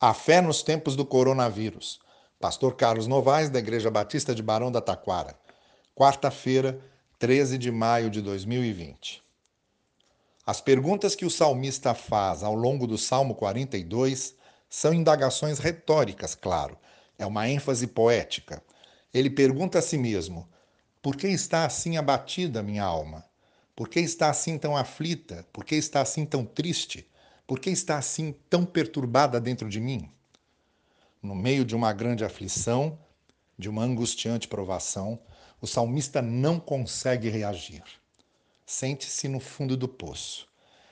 A fé nos tempos do coronavírus. Pastor Carlos Novaes, da Igreja Batista de Barão da Taquara. Quarta-feira, 13 de maio de 2020. As perguntas que o salmista faz ao longo do Salmo 42 são indagações retóricas, claro. É uma ênfase poética. Ele pergunta a si mesmo: Por que está assim abatida minha alma? Por que está assim tão aflita? Por que está assim tão triste? Por que está assim tão perturbada dentro de mim? No meio de uma grande aflição, de uma angustiante provação, o salmista não consegue reagir. Sente-se no fundo do poço.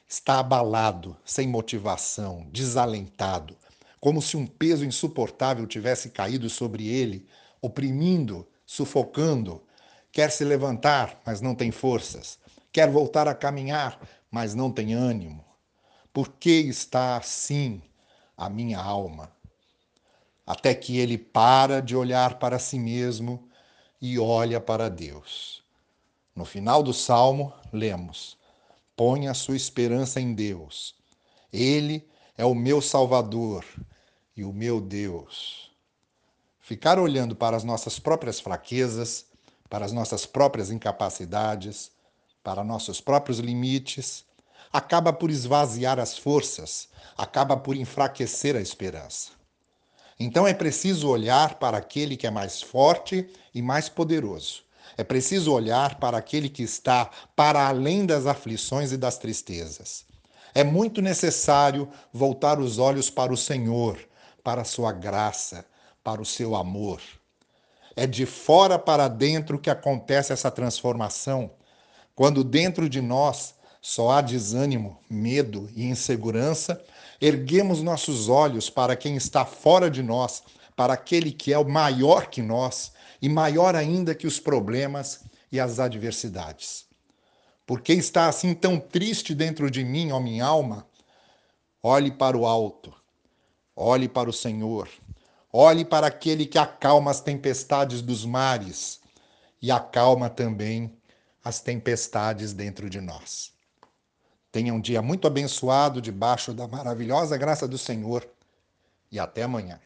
Está abalado, sem motivação, desalentado, como se um peso insuportável tivesse caído sobre ele, oprimindo, sufocando. Quer se levantar, mas não tem forças. Quer voltar a caminhar, mas não tem ânimo. Por que está assim a minha alma? Até que ele para de olhar para si mesmo e olha para Deus. No final do salmo, lemos: Põe a sua esperança em Deus. Ele é o meu Salvador e o meu Deus. Ficar olhando para as nossas próprias fraquezas, para as nossas próprias incapacidades, para nossos próprios limites, acaba por esvaziar as forças, acaba por enfraquecer a esperança. Então é preciso olhar para aquele que é mais forte e mais poderoso. É preciso olhar para aquele que está para além das aflições e das tristezas. É muito necessário voltar os olhos para o Senhor, para a sua graça, para o seu amor. É de fora para dentro que acontece essa transformação, quando dentro de nós só há desânimo, medo e insegurança, erguemos nossos olhos para quem está fora de nós, para aquele que é o maior que nós e maior ainda que os problemas e as adversidades. Por que está assim tão triste dentro de mim, ó minha alma? Olhe para o alto, olhe para o Senhor, olhe para aquele que acalma as tempestades dos mares e acalma também as tempestades dentro de nós. Tenha um dia muito abençoado debaixo da maravilhosa graça do Senhor e até amanhã.